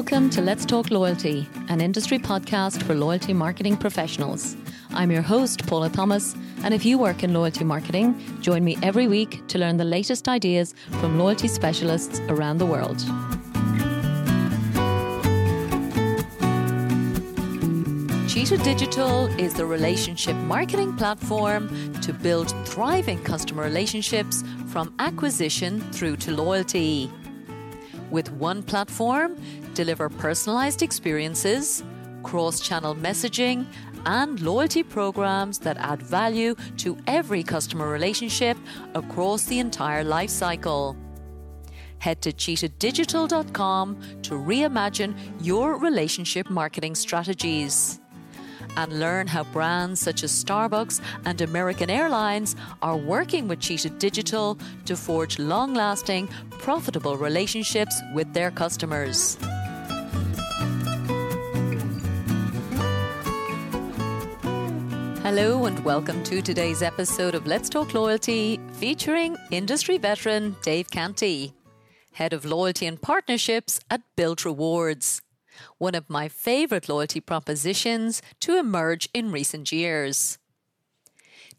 Welcome to Let's Talk Loyalty, an industry podcast for loyalty marketing professionals. I'm your host, Paula Thomas, and if you work in loyalty marketing, join me every week to learn the latest ideas from loyalty specialists around the world. Cheetah Digital is the relationship marketing platform to build thriving customer relationships from acquisition through to loyalty. With one platform, deliver personalized experiences, cross channel messaging, and loyalty programs that add value to every customer relationship across the entire life cycle. Head to cheetahdigital.com to reimagine your relationship marketing strategies and learn how brands such as Starbucks and American Airlines are working with Cheetah Digital to forge long lasting, profitable relationships with their customers. Hello, and welcome to today's episode of Let's Talk Loyalty featuring industry veteran Dave Canty, Head of Loyalty and Partnerships at Bilt Rewards one of my favourite loyalty propositions to emerge in recent years.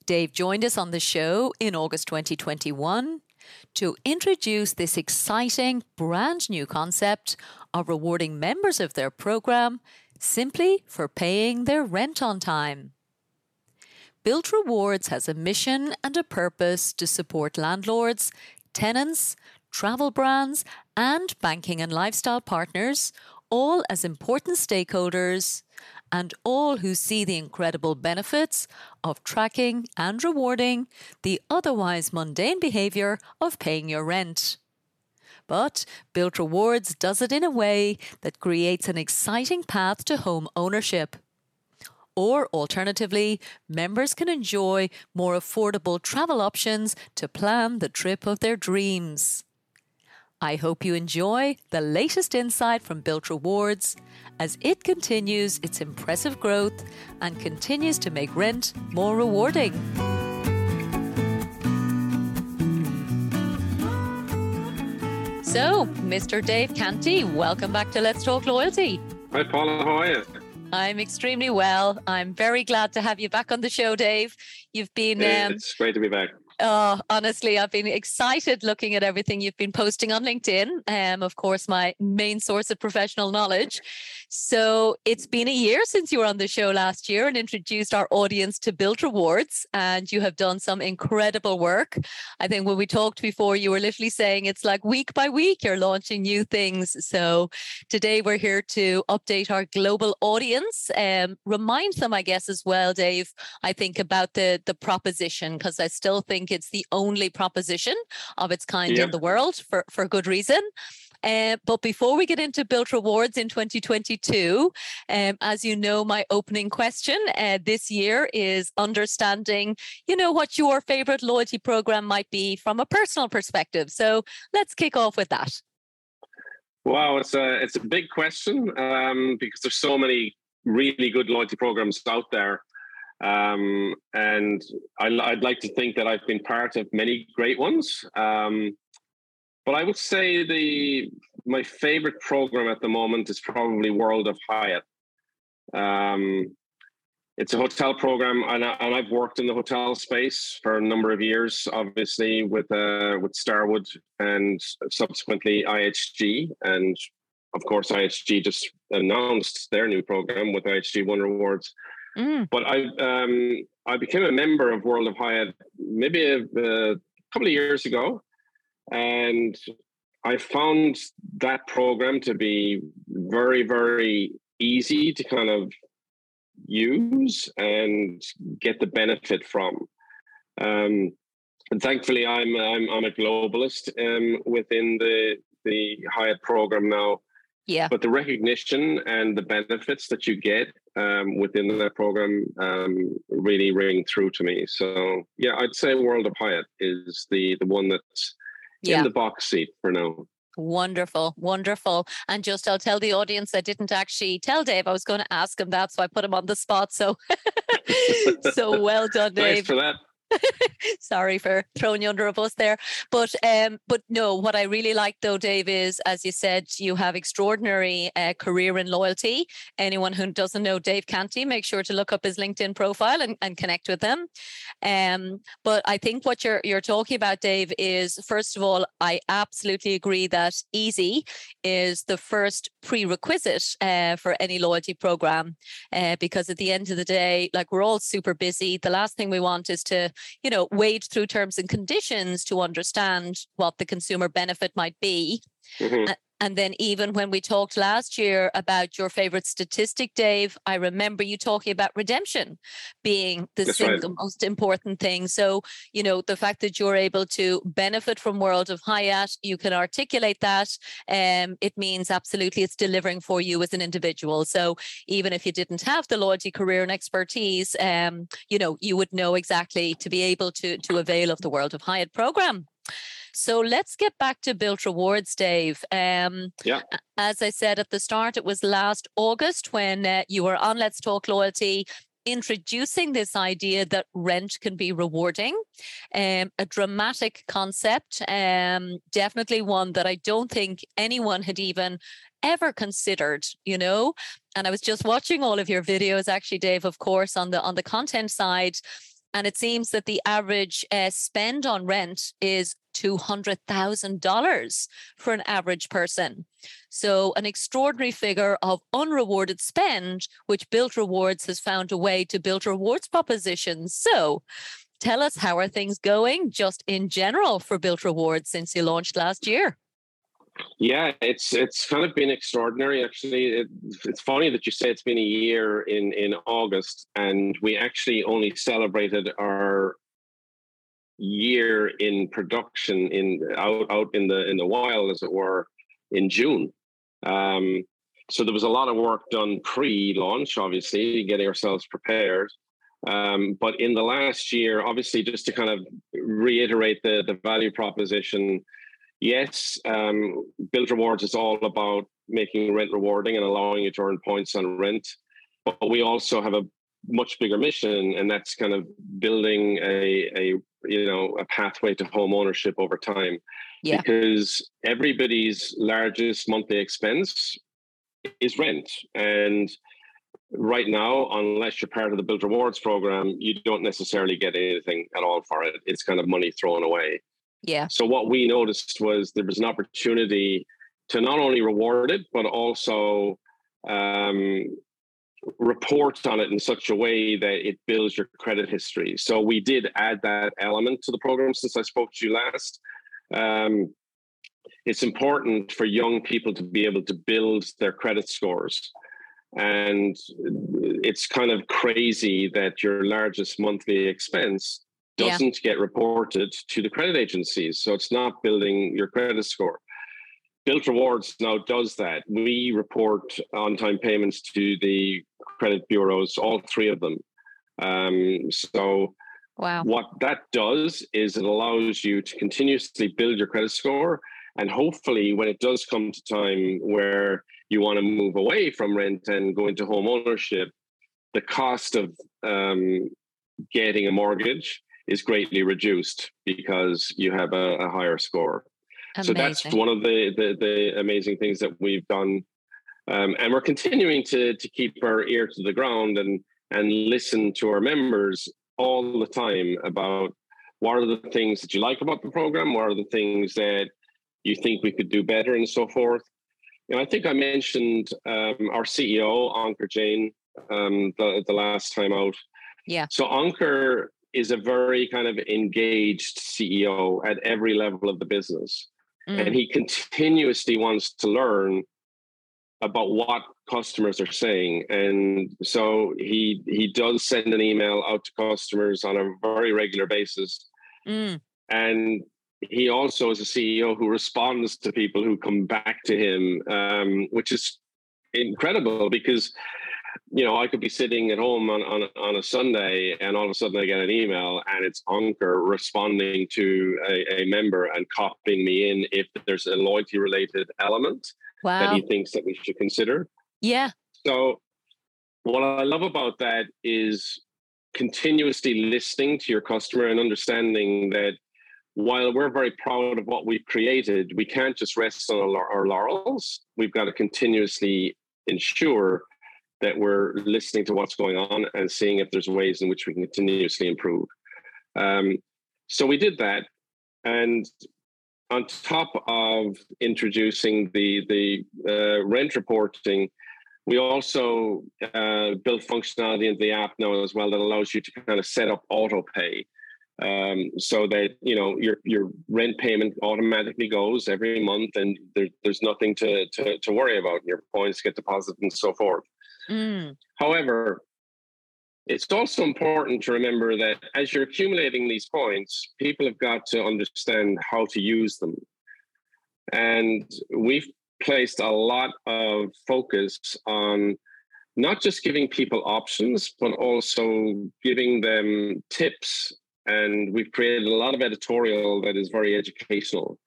Dave joined us on the show in August 2021 to introduce this exciting brand new concept of rewarding members of their program simply for paying their rent on time. Bilt Rewards has a mission and a purpose to support landlords, tenants, travel brands, and banking and lifestyle partners all as important stakeholders and all who see the incredible benefits of tracking and rewarding the otherwise mundane behaviour of paying your rent. But Bilt Rewards does it in a way that creates an exciting path to home ownership. Or alternatively, members can enjoy more affordable travel options to plan the trip of their dreams. I hope you enjoy the latest insight from Bilt Rewards as it continues its impressive growth and continues to make rent more rewarding. So, Mr. Dave Canty, welcome back to Let's Talk Loyalty. Hi, Paula. How are you? I'm extremely well. I'm very glad to have you back on the show, Dave. You've been. Um, it's great to be back. Oh, honestly, I've been excited looking at everything you've been posting on LinkedIn. Um, of course, my main source of professional knowledge. So it's been a year since you were on the show last year and introduced our audience to Bilt Rewards, and you have done some incredible work. I think when we talked before, you were literally saying it's like week by week you're launching new things. So today we're here to update our global audience, um, remind them, I guess, as well, Dave. I think about the the proposition because I still think it's the only proposition of its kind yep. in the world for, for good reason. Uh, but before we get into Bilt Rewards in 2022, um, as you know, my opening question uh, this year is understanding, you know, what your favorite loyalty program might be from a personal perspective. So let's kick off with that. Wow, it's a it's a big question um, because there's so many really good loyalty programs out there. Um, and I, would like to think that I've been part of many great ones. Um, but I would say the my favorite program at the moment is probably World of Hyatt. Um, it's a hotel program, and, I, and I've worked in the hotel space for a number of years, obviously with uh, with Starwood and subsequently IHG, and of course IHG just announced their new program with IHG One Rewards. Mm. But I um, I became a member of World of Hyatt maybe a, a couple of years ago, and I found that program to be very very easy to kind of use and get the benefit from. Um, and thankfully, I'm I'm, I'm a globalist um, within the the Hyatt program now. Yeah. But the recognition and the benefits that you get um, within that program um, really ring through to me. So yeah, I'd say World of Hyatt is the the one that's yeah. in the box seat for now. Wonderful, wonderful. And just I'll tell the audience I didn't actually tell Dave I was going to ask him that, so I put him on the spot. So, so well done, Dave. Thanks for that. Sorry for throwing you under a bus there, but um, but no. What I really like though, Dave, is as you said, you have extraordinary uh, career and loyalty. Anyone who doesn't know Dave Canty, make sure to look up his LinkedIn profile and, and connect with him. Um, but I think what you're you're talking about, Dave, is first of all, I absolutely agree that easy is the first prerequisite uh, for any loyalty program, uh, because at the end of the day, like we're all super busy. The last thing we want is to you know, wade through terms and conditions to understand what the consumer benefit might be. Mm-hmm. And then, even when we talked last year about your favorite statistic, Dave, I remember you talking about redemption being the That's single right. most important thing. So, you know, the fact that you're able to benefit from World of Hyatt, you can articulate that. Um, it means absolutely it's delivering for you as an individual. So, even if you didn't have the loyalty career and expertise, um, you know, you would know exactly to be able to to avail of the World of Hyatt program. So let's get back to Bilt Rewards, Dave. Um, yeah. As I said at the start, it was last August when uh, you were on Let's Talk Loyalty introducing this idea that rent can be rewarding. Um, a dramatic concept, um, definitely one that I don't think anyone had even ever considered you know and i was just watching all of your videos actually dave of course on the on the content side and it seems that the average uh, spend on rent is $200,000 for an average person. So, an extraordinary figure of unrewarded spend, which Bilt Rewards has found a way to build rewards propositions. So, tell us how are things going just in general for Bilt Rewards since you launched last year? Yeah, it's it's kind of been extraordinary. Actually, it, it's funny that you say it's been a year in in August, and we actually only celebrated our year in production in out out in the in the wild as it were in June. Um, so there was a lot of work done pre-launch, obviously, getting ourselves prepared. Um, but in the last year, obviously, just to kind of reiterate the the value proposition, yes, um, Bilt Rewards is all about making rent rewarding and allowing you to earn points on rent. But we also have a much bigger mission, and that's kind of building a, a you know a pathway to home ownership over time. Yeah. Because everybody's largest monthly expense is rent, and right now, unless you're part of the Bilt Rewards program, you don't necessarily get anything at all for it. It's kind of money thrown away. Yeah. So what we noticed was there was an opportunity to not only reward it, but also um, report on it in such a way that it builds your credit history. So we did add that element to the program since I spoke to you last. Um, it's important for young people to be able to build their credit scores. And it's kind of crazy that your largest monthly expense doesn't yeah. get reported to the credit agencies. So it's not building your credit score. Bilt Rewards now does that. We report on time payments to the credit bureaus, all three of them. Um, so, wow. what that does is it allows you to continuously build your credit score. And hopefully, when it does come to time where you want to move away from rent and go into home ownership, the cost of um, getting a mortgage is greatly reduced because you have a, a higher score. Amazing. So that's one of the, the, the amazing things that we've done, um, and we're continuing to to keep our ear to the ground and and listen to our members all the time about what are the things that you like about the program, what are the things that you think we could do better, and so forth. Know, I think I mentioned um, our CEO Ankur Jain um, the the last time out. Yeah. So Ankur is a very kind of engaged CEO at every level of the business. Mm. And he continuously wants to learn about what customers are saying. And so he he does send an email out to customers on a very regular basis. Mm. And he also is a CEO who responds to people who come back to him, um, which is incredible because you know, I could be sitting at home on, on, on a Sunday and all of a sudden I get an email and it's Ankur responding to a, a member and copying me in if there's a loyalty related element wow. that he thinks that we should consider. Yeah. So what I love about that is continuously listening to your customer and understanding that while we're very proud of what we've created, we can't just rest on our laurels. We've got to continuously ensure that we're listening to what's going on and seeing if there's ways in which we can continuously improve. Um, so we did that, and on top of introducing the the uh, rent reporting, we also uh, built functionality into the app now as well that allows you to kind of set up auto pay. Um, so that you know your your rent payment automatically goes every month, and there, there's nothing to, to to worry about. Your points get deposited and so forth. Mm. However, it's also important to remember that as you're accumulating these points, people have got to understand how to use them. And we've placed a lot of focus on not just giving people options, but also giving them tips. And we've created a lot of editorial that is very educational.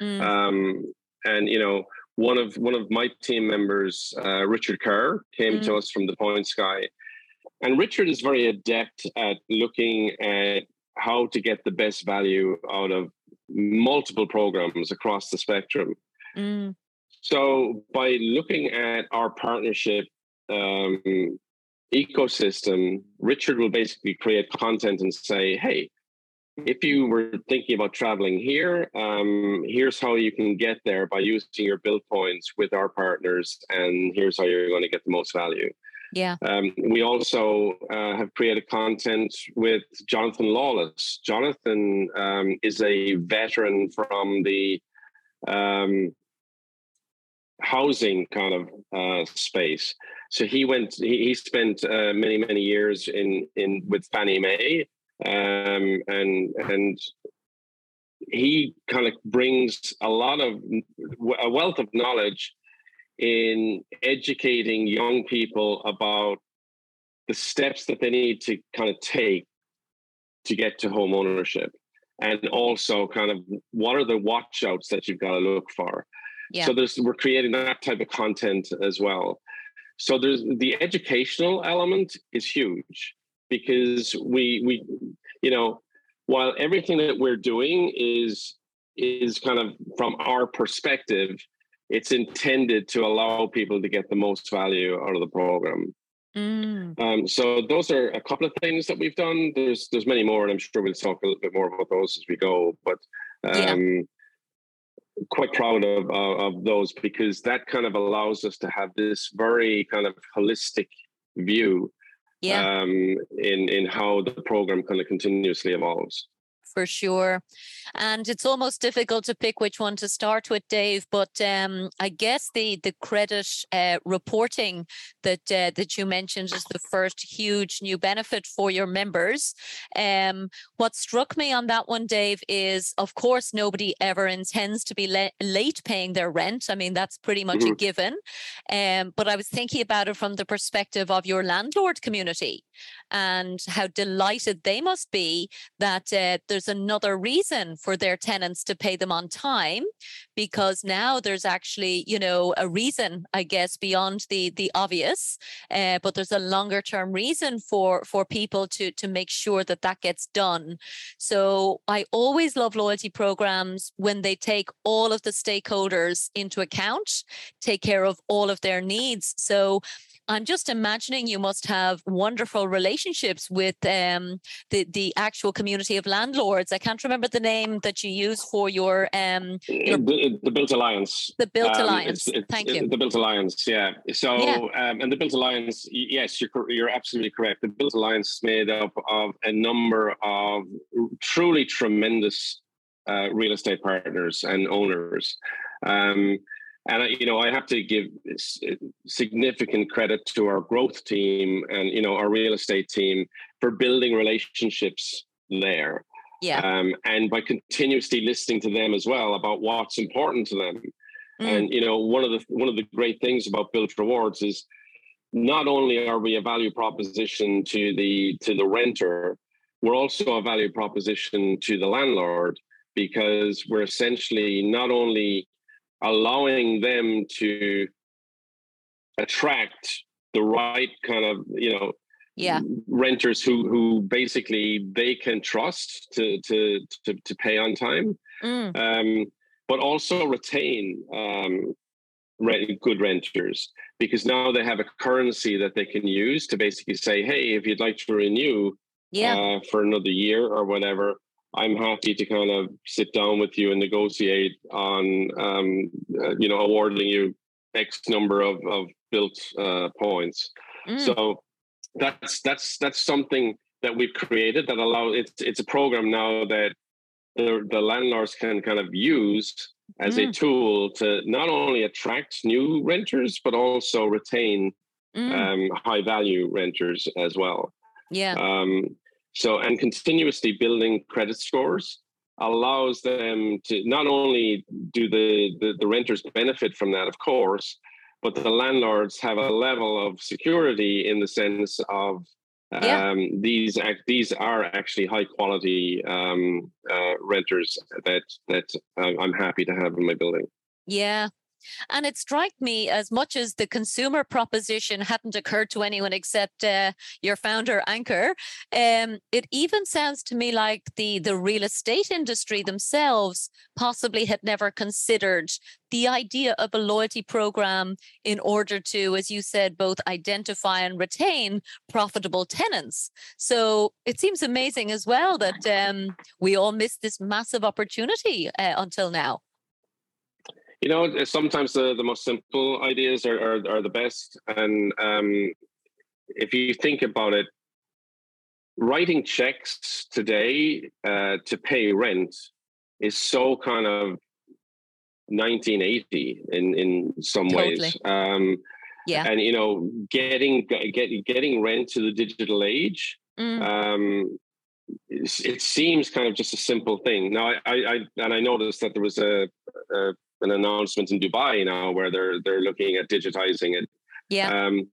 Mm. Um, and you know, one of one of my team members, uh, Richard Kerr, came mm. to us from the Points Guy, and Richard is very adept at looking at how to get the best value out of multiple programs across the spectrum. Mm. So by looking at our partnership um, ecosystem, Richard will basically create content and say, "Hey, if you were thinking about traveling here, um, here's how you can get there by using your build points with our partners, and here's how you're going to get the most value. Yeah. Um, we also uh, have created content with Jonathan Lawless. Jonathan um, is a veteran from the um, housing kind of uh, space. So he went. He, he spent uh, many many years in in with Fannie Mae um, and and he kind of brings a lot of a wealth of knowledge in educating young people about the steps that they need to kind of take to get to home ownership. And also kind of what are the watchouts that you've got to look for. Yeah. so there's we're creating that type of content as well. So there's the educational element is huge because we we you know while everything that we're doing is is kind of from our perspective it's intended to allow people to get the most value out of the program mm. um, so those are a couple of things that we've done there's there's many more and i'm sure we'll talk a little bit more about those as we go but um, yeah. quite proud of, of those because that kind of allows us to have this very kind of holistic view yeah. um, in in how the program kind of continuously evolves for sure. And it's almost difficult to pick which one to start with, Dave. But um, I guess the the credit uh, reporting that uh, that you mentioned is the first huge new benefit for your members. Um, what struck me on that one, Dave, is of course nobody ever intends to be le- late paying their rent. I mean that's pretty much mm-hmm. a given. Um, but I was thinking about it from the perspective of your landlord community and how delighted they must be that uh, there's another reason for their tenants to pay them on time because now there's actually you know a reason i guess beyond the the obvious uh, but there's a longer term reason for for people to to make sure that that gets done. So i always love loyalty programs when they take all of the stakeholders into account take care of all of their needs. So I'm just imagining you must have wonderful relationships with um, the the actual community of landlords. I can't remember the name that you use for your um your, the, the Bilt Alliance. The Bilt um, Alliance. It's, it's, Thank you. The Bilt Alliance. Yeah. So yeah. Um, and the Bilt Alliance. Yes, you're you're absolutely correct. The Bilt Alliance is made up of a number of truly tremendous uh, real estate partners and owners. Um, and you know, I have to give significant credit to our growth team and you know our real estate team for building relationships there. Yeah. Um, and by continuously listening to them as well about what's important to them. Mm. And you know, one of the one of the great things about Bilt Rewards is not only are we a value proposition to the to the renter, we're also a value proposition to the landlord because we're essentially not only allowing them to attract the right kind of you know yeah renters who who basically they can trust to to to, to pay on time mm. um, but also retain um, rent, good renters because now they have a currency that they can use to basically say hey if you'd like to renew yeah. Uh, for another year or whatever i'm happy to kind of sit down with you and negotiate on um, uh, you know awarding you x number of, of Bilt uh, points mm. so that's that's that's something that we've created that allow it's it's a program now that the the landlords can kind of use as mm. a tool to not only attract new renters but also retain mm. um, high value renters as well. Yeah. Um, so and continuously building credit scores allows them to not only do the, the the renters benefit from that, of course, but the landlords have a level of security in the sense of yeah. um, these act, these are actually high quality um, uh, renters that that I'm happy to have in my building. Yeah, and it struck me as much as the consumer proposition hadn't occurred to anyone except uh, your founder, Ankur, um, it even sounds to me like the, the real estate industry themselves possibly had never considered the idea of a loyalty program in order to, as you said, both identify and retain profitable tenants. So it seems amazing as well that um, we all missed this massive opportunity uh, until now. You know, sometimes the, the most simple ideas are, are, are the best. And um, if you think about it, writing checks today uh, to pay rent is so kind of 1980 in in some totally. ways. Um, yeah, and you know, getting get, getting rent to the digital age. Mm. Um, it seems kind of just a simple thing. Now, I, I, I and I noticed that there was a, a an announcement in Dubai now where they're they're looking at digitizing it. Yeah. Um,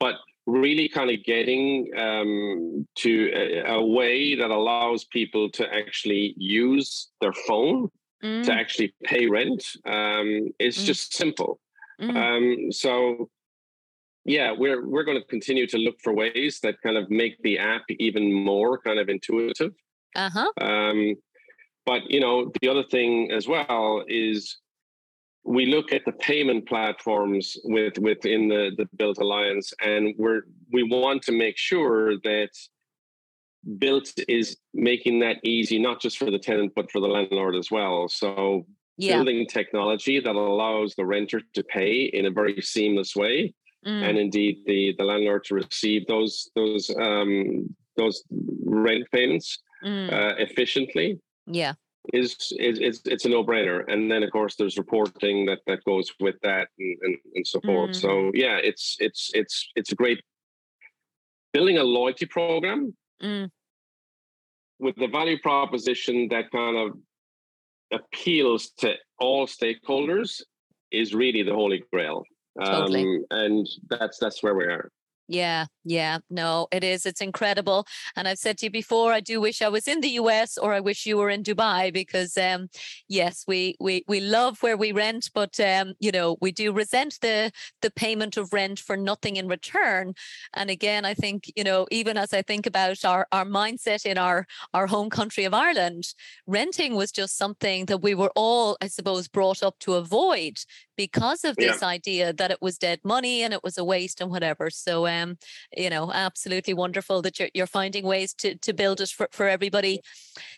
but really kind of getting um, to a, a, way that allows people to actually use their phone mm. to actually pay rent um, is mm. just simple. Mm. Um, so yeah, we're we're going to continue to look for ways that kind of make the app even more kind of intuitive. Uh huh. Um, but you know, the other thing as well is we look at the payment platforms with within the the Bilt Alliance and we're we want to make sure that Bilt is making that easy not just for the tenant but for the landlord as well so yeah. building technology that allows the renter to pay in a very seamless way mm. and indeed the the landlord to receive those those um those rent payments mm. uh, efficiently yeah is, is, is it's a no-brainer and then of course there's reporting that that goes with that and, and, and so forth mm. so yeah it's it's it's it's a great building a loyalty program mm. with the value proposition that kind of appeals to all stakeholders is really the holy grail totally. um, and that's that's where we are yeah, yeah, no, it is. It's incredible. And I've said to you before, I do wish I was in the US or I wish you were in Dubai because, um, yes, we we we love where we rent, but um, you know, we do resent the the payment of rent for nothing in return. And again, I think you know, even as I think about our our mindset in our our home country of Ireland, renting was just something that we were all, I suppose, brought up to avoid because of this yeah. idea that it was dead money and it was a waste and whatever. So, um, you know, absolutely wonderful that you're, you're finding ways to, to build it for, for everybody.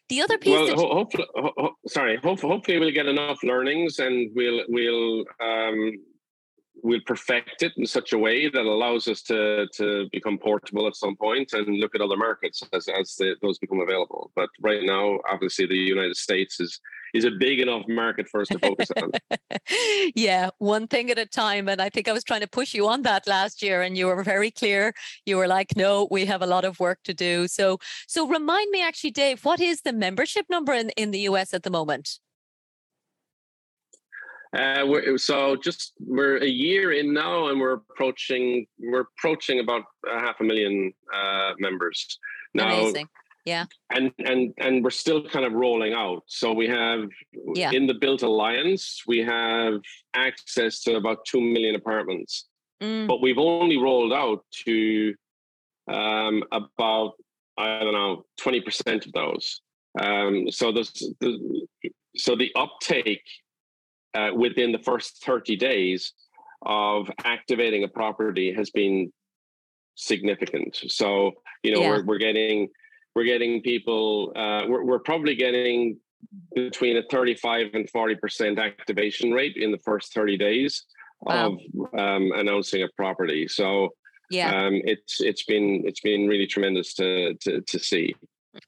The other piece. Well, ho- hopefully, ho- sorry, ho- hopefully we'll get enough learnings and we'll, we'll, um, we'll perfect it in such a way that allows us to to become portable at some point and look at other markets as as the, those become available. But right now, obviously, the United States is is a big enough market for us to focus on. yeah, one thing at a time. And I think I was trying to push you on that last year, and you were very clear. You were like, "No, we have a lot of work to do." So, so remind me, actually, Dave, what is the membership number in in the US at the moment? Uh, so just we're a year in now, and we're approaching we're approaching about a half a million uh, members now. Amazing. Yeah. And and and we're still kind of rolling out. So we have yeah. in the Bilt Alliance, we have access to about two million apartments. Mm. But we've only rolled out to um, about I don't know twenty percent of those. Um, so the so the uptake uh, within the first thirty days of activating a property has been significant. So you know yeah. we're we're getting we're getting people uh, we're we're probably getting between a 35 and 40 percent activation rate in the first 30 days wow. of um, announcing a property. So yeah, um, it's it's been it's been really tremendous to to to see.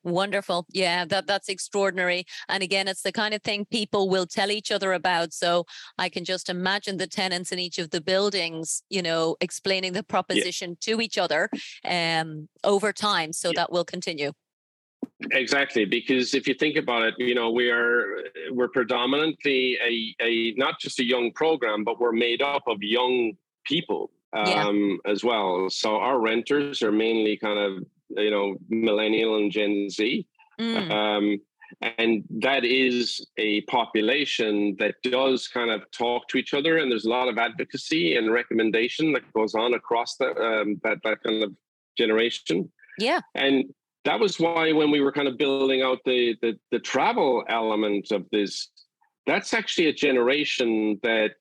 Wonderful. Yeah, that that's extraordinary. And again, it's the kind of thing people will tell each other about. So I can just imagine the tenants in each of the buildings, you know, explaining the proposition yeah. to each other um over time. So yeah. that will continue. Exactly, because if you think about it, you know, we are we're predominantly a, a not just a young program, but we're made up of young people um, yeah. as well. So our renters are mainly kind of you know millennial and Gen Z, mm. um, and that is a population that does kind of talk to each other, and there's a lot of advocacy and recommendation that goes on across the, um, that that kind of generation. Yeah, and that was why when we were kind of building out the, the the, travel element of this that's actually a generation that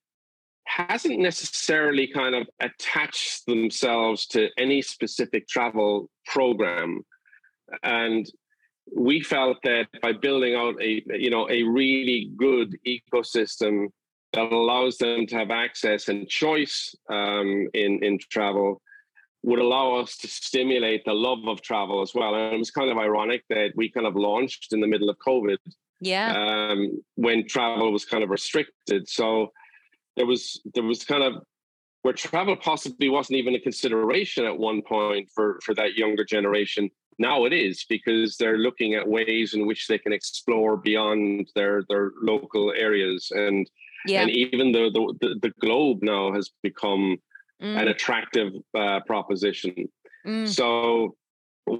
hasn't necessarily kind of attached themselves to any specific travel program and we felt that by building out a you know a really good ecosystem that allows them to have access and choice um, in in travel would allow us to stimulate the love of travel as well. And it was kind of ironic that we kind of launched in the middle of COVID. Yeah. Um, when travel was kind of restricted. So there was there was kind of where travel possibly wasn't even a consideration at one point for for that younger generation. Now it is because they're looking at ways in which they can explore beyond their their local areas and yeah. and even the, the, the globe now has become mm. an attractive uh, proposition. Mm. So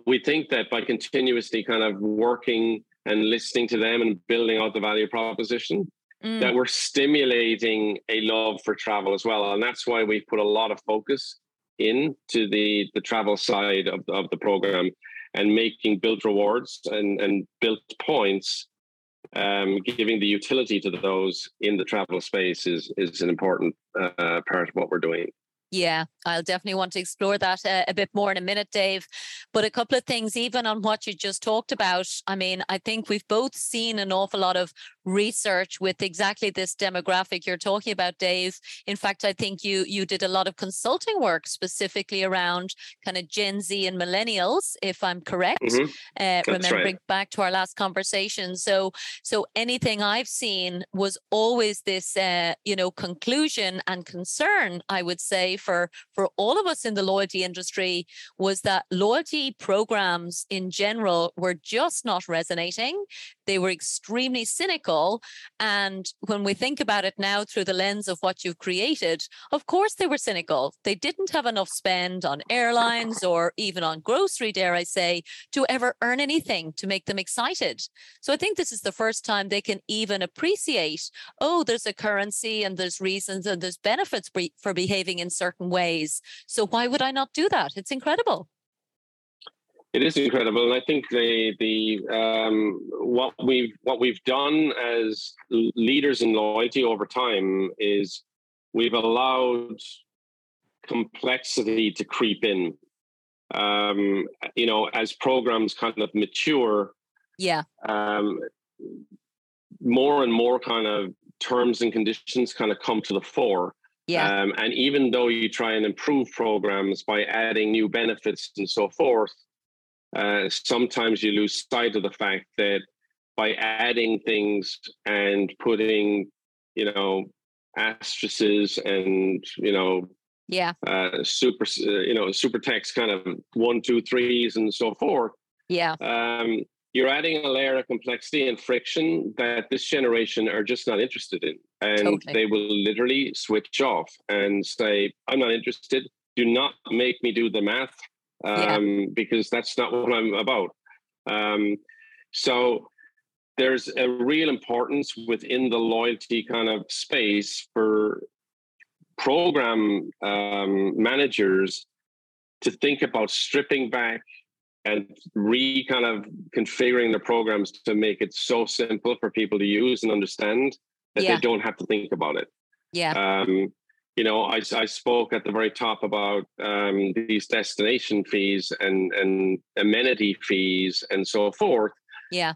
we think that by continuously kind of working and listening to them and building out the value proposition, mm. that we're stimulating a love for travel as well. And that's why we put a lot of focus into the the travel side of, of the program and making Bilt rewards and, and Bilt points um, giving the utility to those in the travel space is is an important uh, part of what we're doing. Yeah, I'll definitely want to explore that a, a, bit more in a minute, Dave. But a couple of things, even on what you just talked about. I mean, I think we've both seen an awful lot of research with exactly this demographic you're talking about, Dave. In fact, I think you you did a lot of consulting work specifically around kind of Gen Z and millennials, if I'm correct. Mm-hmm. Uh, remembering right. back to our last conversation. So, so anything I've seen was always this, uh, you know, conclusion and concern. I would say for for all of us in the loyalty industry was that loyalty programs in general were just not resonating. They were extremely cynical. And when we think about it now through the lens of what you've created, of course they were cynical. They didn't have enough spend on airlines or even on grocery, dare I say, to ever earn anything to make them excited. So I think this is the first time they can even appreciate, oh, there's a currency and there's reasons and there's benefits for behaving in certain ways. So why would I not do that? It's incredible. It is incredible, and I think the the um, what we've what we've done as leaders in loyalty over time is we've allowed complexity to creep in. Um, you know, as programs kind of mature, yeah, um, more and more kind of terms and conditions kind of come to the fore. Yeah. Um, and even though you try and improve programs by adding new benefits and so forth, uh, sometimes you lose sight of the fact that by adding things and putting, you know, asterisks and you know, yeah, uh, super, uh, you know, super text kind of one, two, threes and so forth. Yeah. Um, you're adding a layer of complexity and friction that this generation are just not interested in. And totally. they will literally switch off and say, I'm not interested. Do not make me do the math um, yeah. because that's not what I'm about. Um, so there's a real importance within the loyalty kind of space for program um, managers to think about stripping back and re kind of configuring the programs to make it so simple for people to use and understand that yeah. they don't have to think about it. Yeah. Um, you know, I, I spoke at the very top about um, these destination fees and, and amenity fees and so forth. Yeah.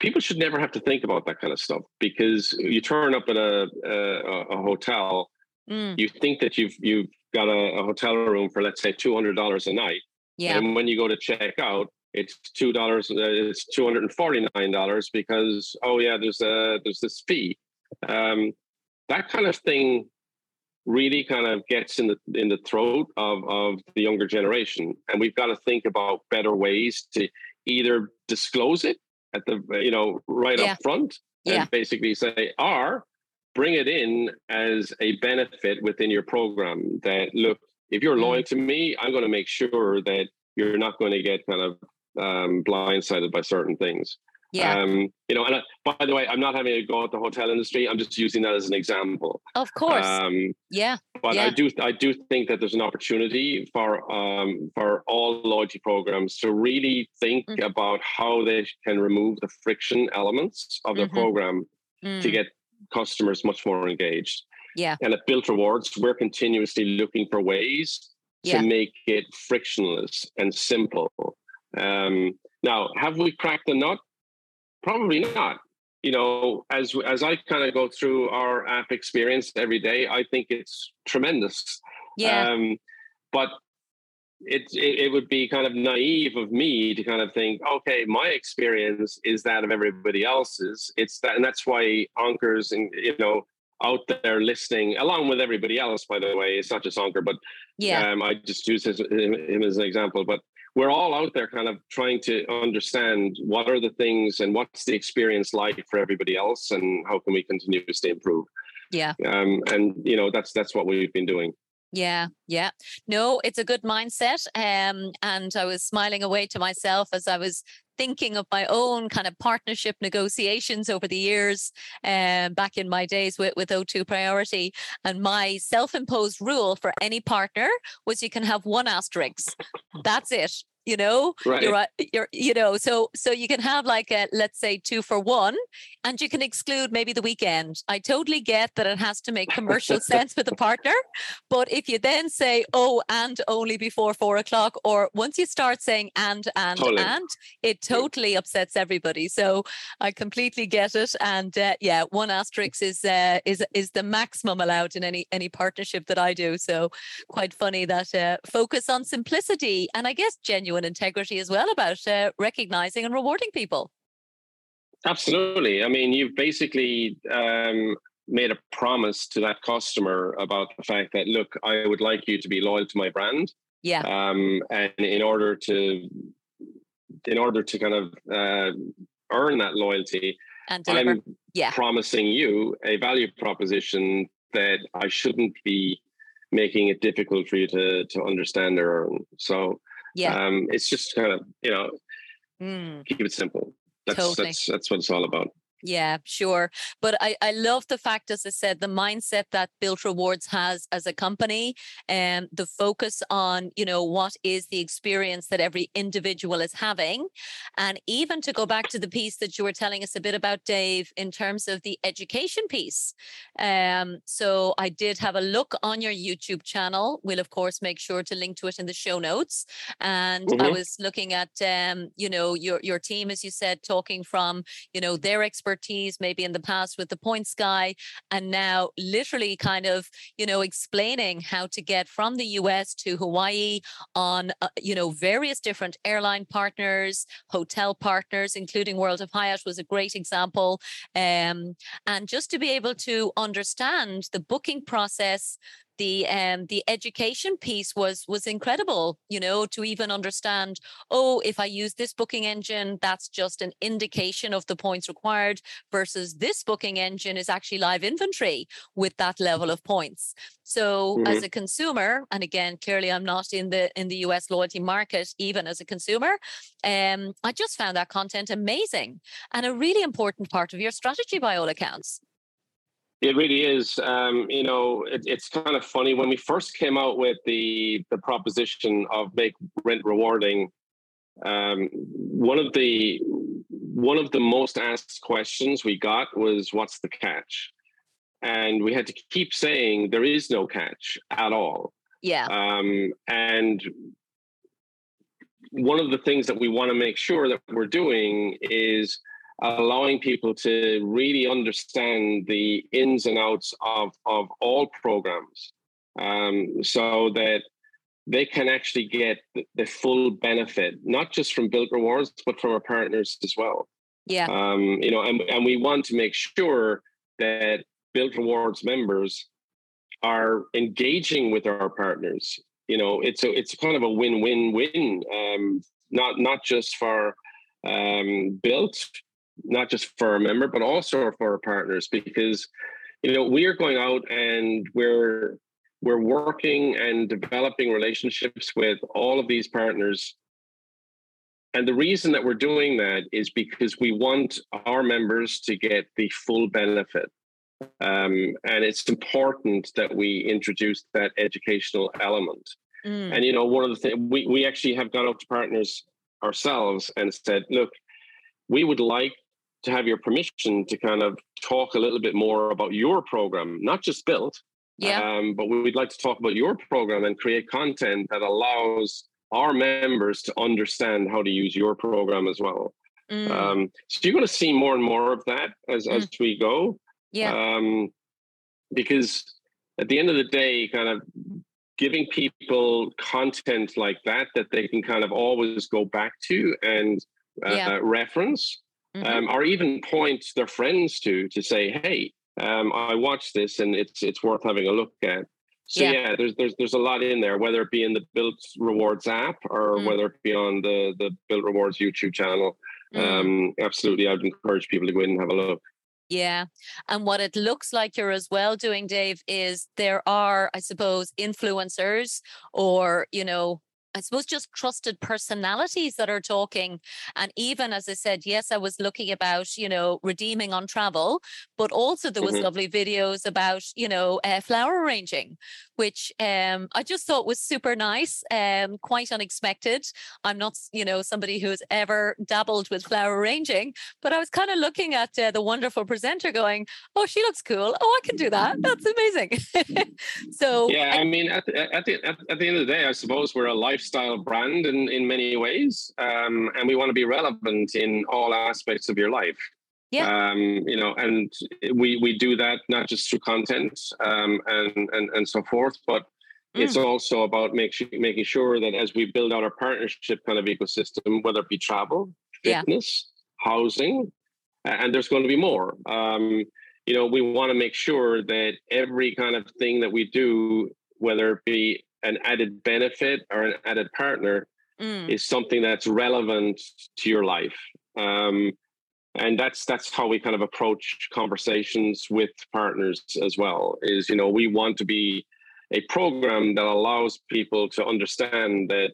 People should never have to think about that kind of stuff because you turn up at a, a, a hotel, mm. you think that you've you've got a, a hotel room for let's say two hundred dollars a night, yeah. And when you go to check out, it's two dollars. Uh, it's two hundred and forty nine dollars because oh yeah, there's a there's this fee. Um, that kind of thing really kind of gets in the in the throat of of the younger generation, and we've got to think about better ways to either disclose it at the you know right yeah. up front and yeah. basically say are bring it in as a benefit within your program that look if you're loyal mm. to me, I'm going to make sure that you're not going to get kind of um, blindsided by certain things. Yeah. Um, you know, and I, by the way, I'm not having a go at the hotel industry. I'm just using that as an example. Of course. Um, yeah. But yeah. I do, I do think that there's an opportunity for um, for all loyalty programs to really think mm-hmm. about how they can remove the friction elements of the mm-hmm. program mm. to get customers much more engaged. Yeah. And at Bilt Rewards, we're continuously looking for ways yeah. to make it frictionless and simple. Um, now, have we cracked the nut? Probably not. You know, as as I kind of go through our app experience every day, I think it's tremendous. Yeah. Um, but it, it, it would be kind of naive of me to kind of think, okay, my experience is that of everybody else's. It's that, and that's why Ankur's and you know out there listening, along with everybody else, by the way. It's not just Ankur, but yeah, um, I just use his, him as an example. But we're all out there kind of trying to understand what are the things and what's the experience like for everybody else and how can we continuously improve. Yeah. Um, and you know, that's that's what we've been doing. Yeah, yeah. No, it's a good mindset. Um, and I was smiling away to myself as I was thinking of my own kind of partnership negotiations over the years um, back in my days with, with O2 Priority. And my self imposed rule for any partner was you can have one asterisk. That's it you know right. you're you're you know so so you can have like a let's say two for one and you can exclude maybe the weekend i totally get that it has to make commercial sense for the partner but if you then say oh and only before four o'clock or once you start saying and and totally. and it totally upsets everybody so i completely get it and uh, yeah one asterisk is uh, is is the maximum allowed in any any partnership that i do so quite funny that uh, focus on simplicity and i guess genuine genuine integrity as well about uh, recognizing and rewarding people. Absolutely. I mean, you've basically um, made a promise to that customer about the fact that, look, I would like you to be loyal to my brand. Yeah. Um, and in order to, in order to kind of uh, earn that loyalty, and deliver. I'm yeah. promising you a value proposition that I shouldn't be making it difficult for you to to understand or earn. So yeah. Um, it's just kind of, you know, mm. keep it simple. That's, totally. that's, that's what it's all about. Yeah, sure. But I, I love the fact, as I said, the mindset that Bilt Rewards has as a company and the focus on, you know, what is the experience that every individual is having. And even to go back to the piece that you were telling us a bit about, Dave, in terms of the education piece. Um, so I did have a look on your YouTube channel. We'll, of course, make sure to link to it in the show notes. And mm-hmm. I was looking at, um, you know, your, your team, as you said, talking from, you know, their expertise expertise maybe in the past with the Points Guy and now literally kind of you know explaining how to get from the US to Hawaii on uh, you know various different airline partners hotel partners including World of Hyatt was a great example um, and just to be able to understand the booking process the um the education piece was was incredible you know to even understand oh if i use this booking engine that's just an indication of the points required versus this booking engine is actually live inventory with that level of points so mm-hmm. as a consumer and again clearly i'm not in the in the us loyalty market even as a consumer um i just found that content amazing and a really important part of your strategy by all accounts It really is. Um, you know, it, it's kind of funny when we first came out with the the proposition of make rent rewarding. Um, one of the one of the most asked questions we got was, "What's the catch?" And we had to keep saying there is no catch at all. Yeah. Um, and one of the things that we want to make sure that we're doing is allowing people to really understand the ins and outs of, of all programs um, so that they can actually get the, full benefit, not just from Bilt Rewards, but from our partners as well. Yeah. Um, you know, and, and we want to make sure that Bilt Rewards members are engaging with our partners. You know, it's a it's kind of a win-win-win. Um, not not just for um, Bilt not just for a member, but also for our partners, because you know we are going out and we're we're working and developing relationships with all of these partners. And the reason that we're doing that is because we want our members to get the full benefit. Um, and it's important that we introduce that educational element. Mm. And you know, one of the things we, we actually have gone out to partners ourselves and said, look, we would like to have your permission to kind of talk a little bit more about your program, not just Bilt, yeah. Um, but we'd like to talk about your program and create content that allows our members to understand how to use your program as well. Mm. Um, so you're going to see more and more of that as mm. as we go. Yeah. Um, because at the end of the day, kind of giving people content like that that they can kind of always go back to and uh, yeah. reference mm-hmm. um, or even point their friends to to say, "Hey, um, I watched this and it's it's worth having a look at." So yeah. yeah. there's there's there's a lot in there, whether it be in the Bilt Rewards app or mm. whether it be on the the Bilt Rewards YouTube channel. Mm. Um, absolutely, I'd encourage people to go in and have a look. Yeah. And what it looks like you're as well doing, Dave, is there are, I suppose, influencers or, you know, I suppose just trusted personalities that are talking. And even as I said, yes, I was looking about, you know, redeeming on travel, but also there was mm-hmm. lovely videos about, you know, uh, flower arranging, which um, I just thought was super nice, um, quite unexpected. I'm not, you know, somebody who's ever dabbled with flower arranging, but I was kind of looking at uh, the wonderful presenter going, oh, she looks cool. Oh, I can do that. That's amazing. so yeah, I mean, at, the, at, the, at, at the end of the day, I suppose we're a lifestyle brand in, in many ways. Um, and we want to be relevant in all aspects of your life. Yeah. Um, you know, and we we do that not just through content um, and, and and so forth, but mm. it's also about make, making sure that as we build out our partnership kind of ecosystem, whether it be travel, fitness, yeah. housing, and there's going to be more. Um, you know, we want to make sure that every kind of thing that we do, whether it be an added benefit or an added partner mm. is something that's relevant to your life. Um, and that's that's how we kind of approach conversations with partners as well. Is you know we want to be a program that allows people to understand that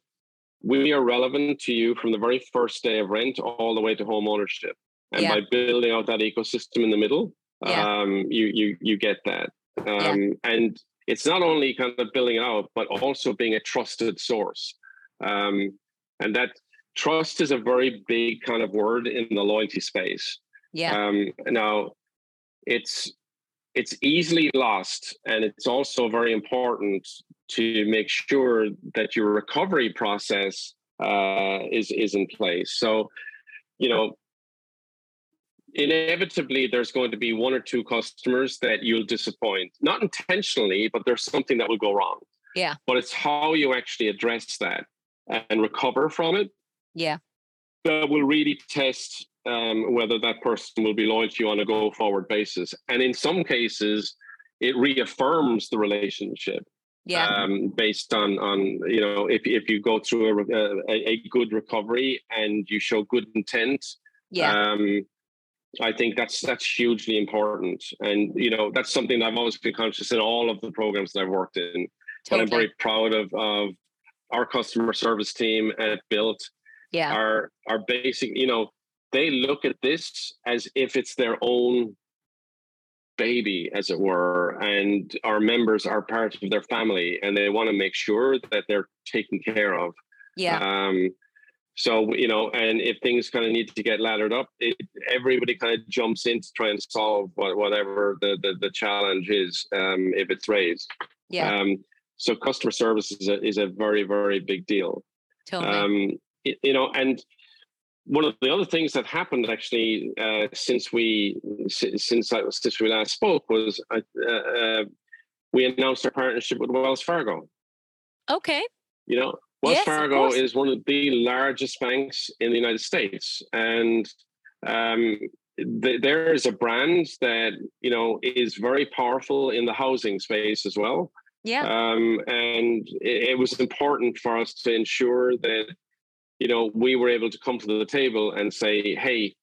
we are relevant to you from the very first day of rent all the way to home ownership. And yeah. by building out that ecosystem in the middle, yeah. um, you you you get that. Um, yeah. And it's not only kind of building it out, but also being a trusted source. Um, and that trust is a very big kind of word in the loyalty space. Yeah. Um, now, it's it's easily lost, and it's also very important to make sure that your recovery process uh, is is in place. So, you know, inevitably there's going to be one or two customers that you'll disappoint not intentionally but there's something that will go wrong yeah but it's how you actually address that and recover from it yeah that will really test um, whether that person will be loyal to you on a go forward basis and in some cases it reaffirms the relationship yeah um, based on on you know if, if you go through a, a, a good recovery and you show good intent yeah um, I think that's that's hugely important, and you know that's something I've always been conscious in all of the programs that I've worked in. Totally. But I'm very proud of of our customer service team at Bilt. Yeah, are are basic. You know, they look at this as if it's their own baby, as it were, and our members are part of their family, and they want to make sure that they're taken care of. Yeah. Um, so you know, and if things kind of need to get laddered up, it, everybody kind of jumps in to try and solve what, whatever the, the, the challenge is um, if it's raised. Yeah. Um, so customer service is a, is a very very big deal. totally. Um, you know, and one of the other things that happened actually uh, since we since I, since we last spoke was uh, uh, we announced our partnership with Wells Fargo. okay. You know, Wells Yes, Fargo is one of the largest banks in the United States, and um, th- there is a brand that you know is very powerful in the housing space as well. Yeah. Um, and it, it was important for us to ensure that you know we were able to come to the table and say, hey,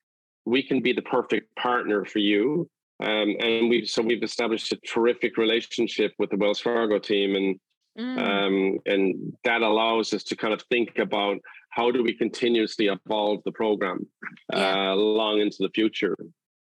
we can be the perfect partner for you. Um, and we so we've established a terrific relationship with the Wells Fargo team, and Mm. um, and that allows us to kind of think about how do we continuously evolve the program Yeah. uh, long into the future.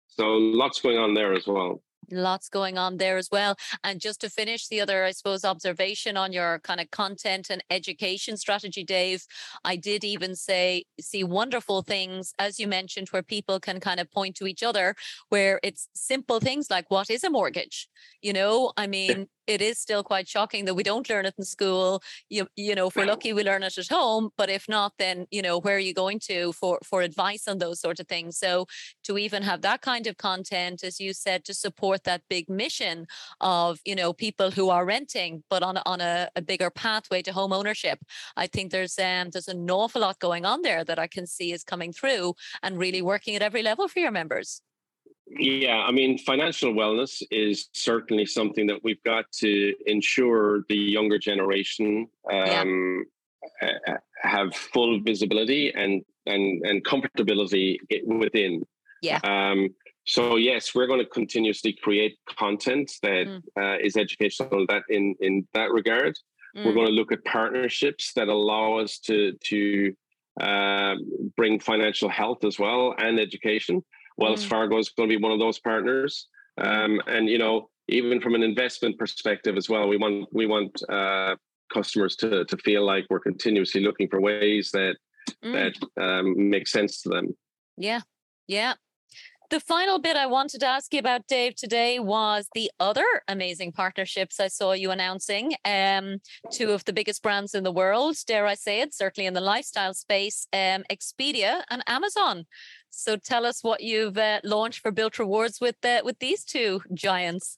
So lots going on there as well. Lots going on there as well. And just to finish the other, I suppose, observation on your kind of content and education strategy, Dave, I did even say, see wonderful things, as you mentioned, where people can kind of point to each other, where it's simple things like what is a mortgage? You know, I mean, it is still quite shocking that we don't learn it in school. You, you know, if we're lucky, we learn it at home. But if not, then, you know, where are you going to for, for advice on those sort of things? So to even have that kind of content, as you said, to support that big mission of, you know, people who are renting, but on, on a, a bigger pathway to home ownership. I think there's um there's an awful lot going on there that I can see is coming through and really working at every level for your members. Yeah, I mean, financial wellness is certainly something that we've got to ensure the younger generation um, uh, have full visibility and and and comfortability within. Yeah. Um, so yes, we're going to continuously create content that Mm. uh, is educational. That in in that regard, we're Mm, going to look at partnerships that allow us to to um, bring financial health as well and education. Wells Mm. Fargo is going to be one of those partners, um, and you know, even from an investment perspective as well, we want we want uh, customers to to feel like we're continuously looking for ways that mm. that um, make sense to them. Yeah, yeah. The final bit I wanted to ask you about, Dave, today was the other amazing partnerships I saw you announcing. Um, two of the biggest brands in the world, dare I say it, certainly in the lifestyle space, um, Expedia and Amazon. So tell us what you've uh, launched for Bilt Rewards with uh, with these two giants.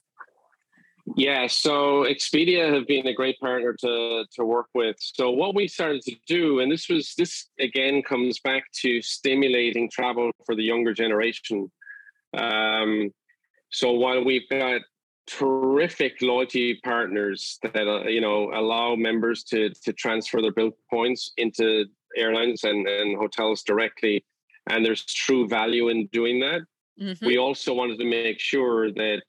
Yeah, so Expedia have been a great partner to to work with. So what we started to do, and this was this again comes back to stimulating travel for the younger generation. Um, so while we've got terrific loyalty partners that uh, you know allow members to to transfer their Bilt points into airlines and, and hotels directly, and there's true value in doing that Mhm. we also wanted to make sure that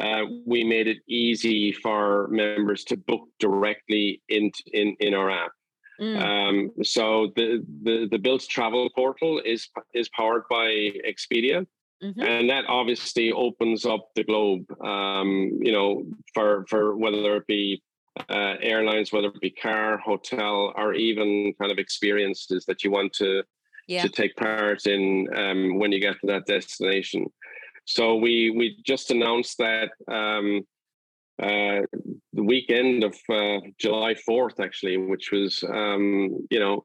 uh, we made it easy for members to book directly in in, in our app. Mm, Um, so the, the the Bilt Travel portal is is powered by Expedia, mhm. and that obviously opens up the globe. Um, you know, for for whether it be uh, airlines, whether it be car, hotel, or even kind of experiences that you want to Yeah. to take part in um, when you get to that destination. So we we just announced that um, uh, the weekend of uh, July fourth, actually, which was um, you know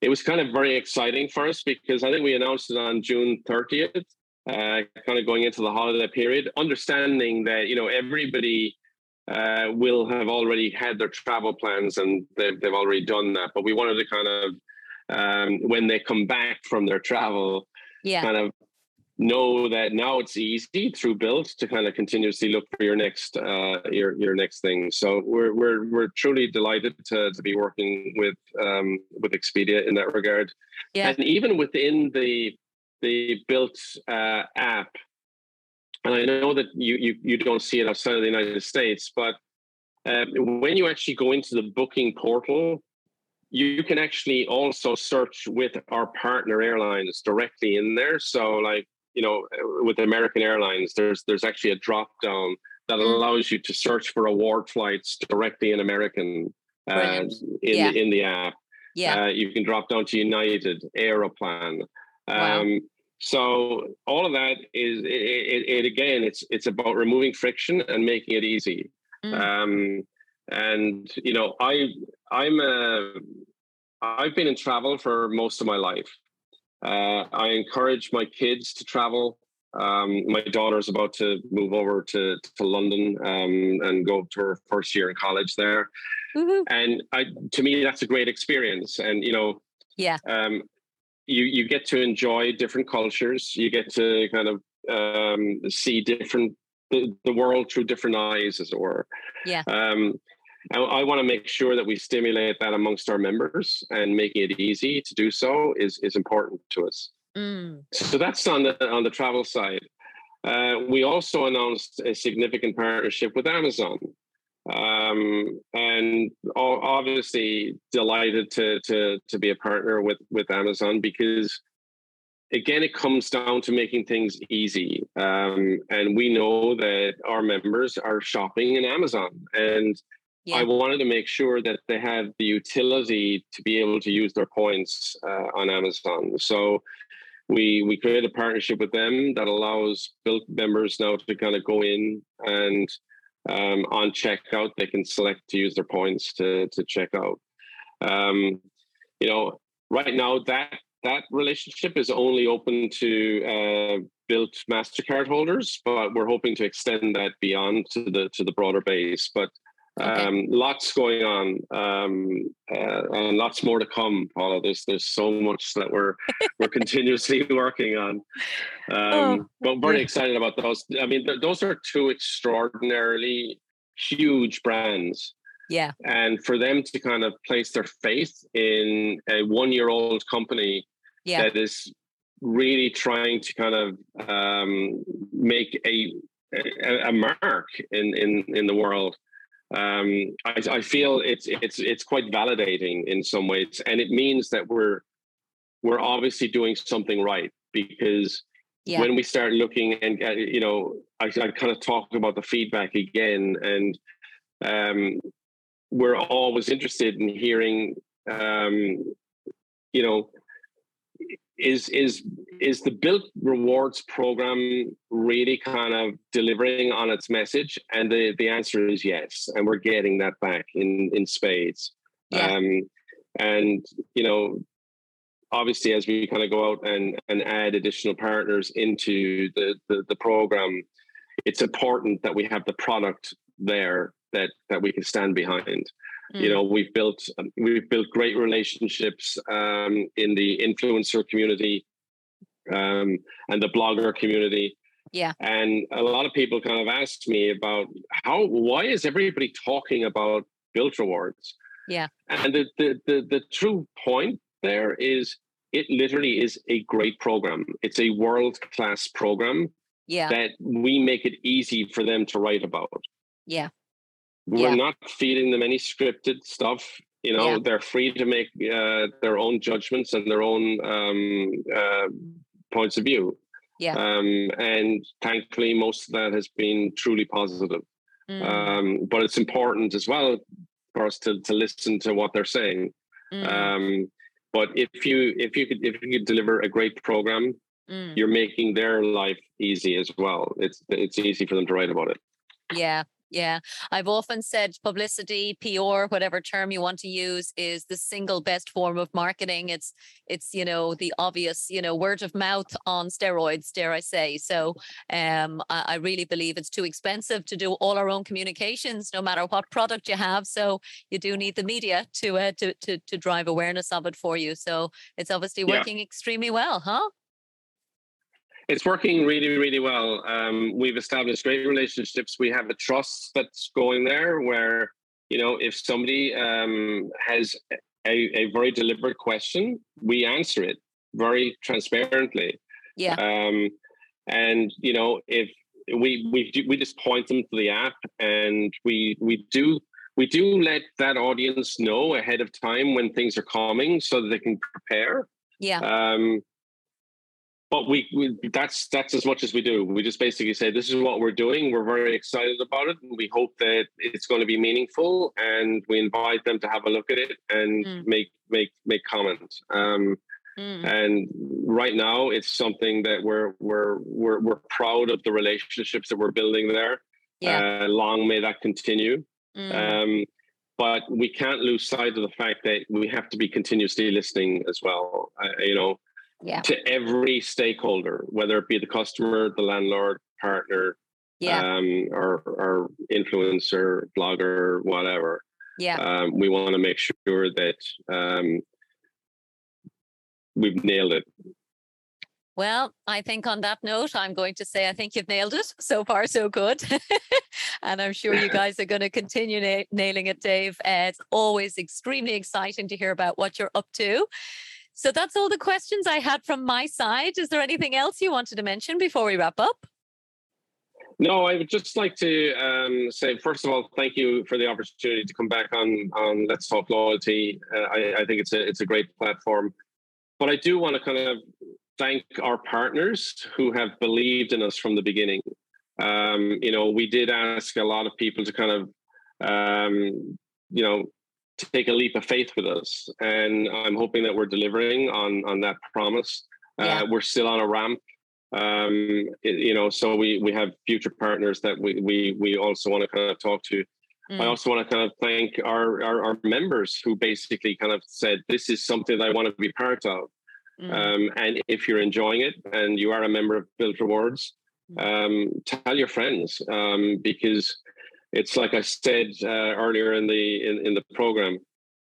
it was kind of very exciting for us because I think we announced it on June thirtieth, uh, kind of going into the holiday period, understanding that you know everybody. Uh, will have already had their travel plans and they've, they've already done that. But we wanted to kind of um, when they come back from their travel, Yeah. kind of know that now it's easy through Bilt to kind of continuously look for your next uh, your your next thing. So we're we're we're truly delighted to to be working with um, with Expedia in that regard. Yeah. And even within the the Bilt uh, app, and I know that you you you don't see it outside of the United States, but uh, when you actually go into the booking portal, you can actually also search with our partner airlines directly in there. So, like, you know, with American Airlines, there's there's actually a drop down that mm. allows you to search for award flights directly in American uh, in yeah. the, in the app. Yeah, uh, you can drop down to United, Aeroplan. Wow. Um, so all of that is it, it, it, again. It's it's about removing friction and making it easy. Mm. Um, and you know, I I'm a I've been in travel for most of my life. Uh, I encourage my kids to travel. Um, my daughter's about to move over to, to London um, and go to her first year in college there. Mm-hmm. And I, to me, that's a great experience. And, you know, yeah, um, you, you get to enjoy different cultures. You get to kind of um, see different, the, the world through different eyes, as it were. Yeah. Um, I, I want to make sure that we stimulate that amongst our members and making it easy to do so is, is important to us. Mm. So that's on the on the travel side. Uh, we also announced a significant partnership with Amazon, um, and obviously delighted to to to be a partner with with Amazon because again it comes down to making things easy um, and we know that our members are shopping in amazon and yeah. I wanted to make sure that they had the utility to be able to use their points uh, on Amazon. So we we created a partnership with them that allows Bilt members now to kind of go in and um, on checkout they can select to use their points to to check out. Um, you know, right now that that relationship is only open to uh, Bilt Mastercard holders, but we're hoping to extend that beyond to the to the broader base. But Okay. Um, lots going on, um, uh, and lots more to come, Paula. There's there's so much that we're we're continuously working on, um, oh, but very excited about those. I mean, th- those are two extraordinarily huge brands. Yeah, and for them to kind of place their faith in a one-year-old company yeah. that is really trying to kind of um, make a, a, a mark in in in the world um, I, I, feel it's it's it's quite validating in some ways, and it means that we're we're obviously doing something right because yeah. when we start looking and uh, you know, I, I kind of talk about the feedback again, and um, we're always interested in hearing, um, you know, is is is the Bilt Rewards program really kind of delivering on its message? And the the answer is yes. And we're getting that back in in spades. Yeah. um and you know obviously as we kind of go out and and add additional partners into the the, the program it's important that we have the product there that that we can stand behind Mm. You know, we've built um, we've built great relationships um, in the influencer community um, and the blogger community. Yeah. And a lot of people kind of asked me about how why is everybody talking about Bilt Rewards? Yeah. And the the the, the true point there is it literally is a great program. It's a world class program yeah. that we make it easy for them to write about. Yeah. We're yeah. not feeding them any scripted stuff. You know, yeah. they're free to make uh, their own judgments and their own um, uh, points of view. Yeah. Um, and thankfully, most of that has been truly positive. Mm. Um, but it's important as well for us to, to listen to what they're saying. Mm. Um, but if you if you could if you could deliver a great program, mm. you're making their life easy as well. It's it's easy for them to write about it. Yeah, yeah. I've often said publicity, PR, whatever term you want to use, is the single best form of marketing. It's it's, you know, the obvious, you know, word of mouth on steroids, dare I say. So um I, I really believe it's too expensive to do all our own communications, no matter what product you have. So you do need the media to uh, to to to drive awareness of it for you. So it's obviously working yeah. extremely well, huh? It's working really, really well. Um, we've established great relationships. We have a trust that's going there where, you know, if somebody um, has a, a very deliberate question, we answer it very transparently. Yeah. Um, and, you know, if we, we, we just point them to the app and we, we do we do let that audience know ahead of time when things are coming so that they can prepare. Yeah. Um, but we, we, that's that's as much as we do. We just basically say this is what we're doing. We're very excited about it, and we hope that it's going to be meaningful. And we invite them to have a look at it and mm. make make make comment. Um, mm. And right now, it's something that we're we're we're we're proud of the relationships that we're building there. Yeah. Uh, long may that continue. Mm. Um, but we can't lose sight of the fact that we have to be continuously listening as well. Uh, you know, yeah. to every stakeholder, whether it be the customer, the landlord, partner, yeah. um, or, or influencer, blogger, whatever. Yeah. Um, we want to make sure that um, we've nailed it. Well, I think on that note, I'm going to say I think you've nailed it. So far, so good. and I'm sure you guys are going to continue na- nailing it, Dave. Uh, it's always extremely exciting to hear about what you're up to. So that's all the questions I had from my side. Is there anything else you wanted to mention before we wrap up? No, I would just like to um, say, first of all, thank you for the opportunity to come back on on Let's Talk Loyalty. Uh, I, I, think it's a it's a great platform, but I do want to kind of thank our partners who have believed in us from the beginning. Um, you know, we did ask a lot of people to kind of, um, you know, take a leap of faith with us, and I'm hoping that we're delivering on on that promise. Uh, yeah. Uh, we're still on a ramp, um, you know, so we we have future partners that we we we also want to kind of talk to. Mm. I also want to kind of thank our, our, our members who basically kind of said this is something that I want to be part of. Mm. Um, and if you're enjoying it and you are a member of Bilt Rewards, mm. um, tell your friends um, because it's like I said uh, earlier in the in, in the program.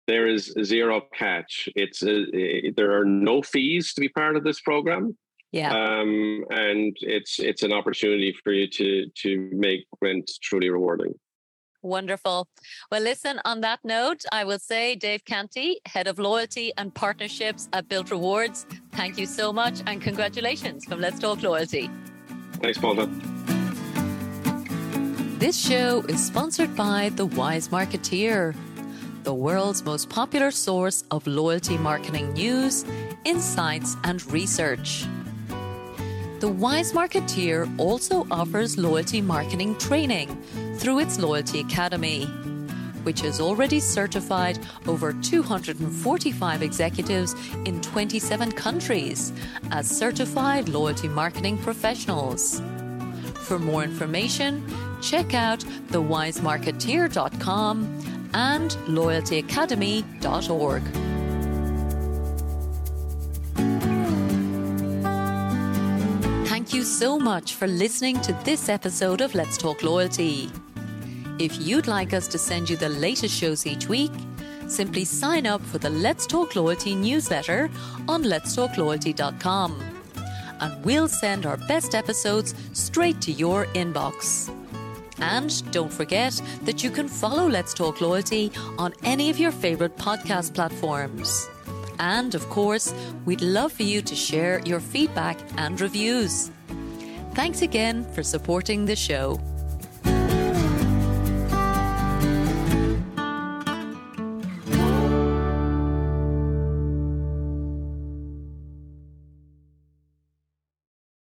There is zero catch. It's a, it, there are no fees to be part of this program. Yeah. Um, and it's it's an opportunity for you to to make rent truly rewarding. Wonderful. Well, listen, on that note, I will say Dave Canty, Head of Loyalty and Partnerships at Bilt Rewards, thank you so much and congratulations from Let's Talk Loyalty. Thanks, Paula. This show is sponsored by The Wise Marketer, the world's most popular source of loyalty marketing news, insights, and research. The Wise Marketer also offers loyalty marketing training through its Loyalty Academy, which has already certified over 245 executives in 27 countries as certified loyalty marketing professionals. For more information, check out thewisemarketer.com and loyaltyacademy.org. Thank you so much for listening to this episode of Let's Talk Loyalty. If you'd like us to send you the latest shows each week, simply sign up for the Let's Talk Loyalty newsletter on letstalkloyalty.com and we'll send our best episodes straight to your inbox. And don't forget that you can follow Let's Talk Loyalty on any of your favourite podcast platforms. And of course, we'd love for you to share your feedback and reviews. Thanks again for supporting the show.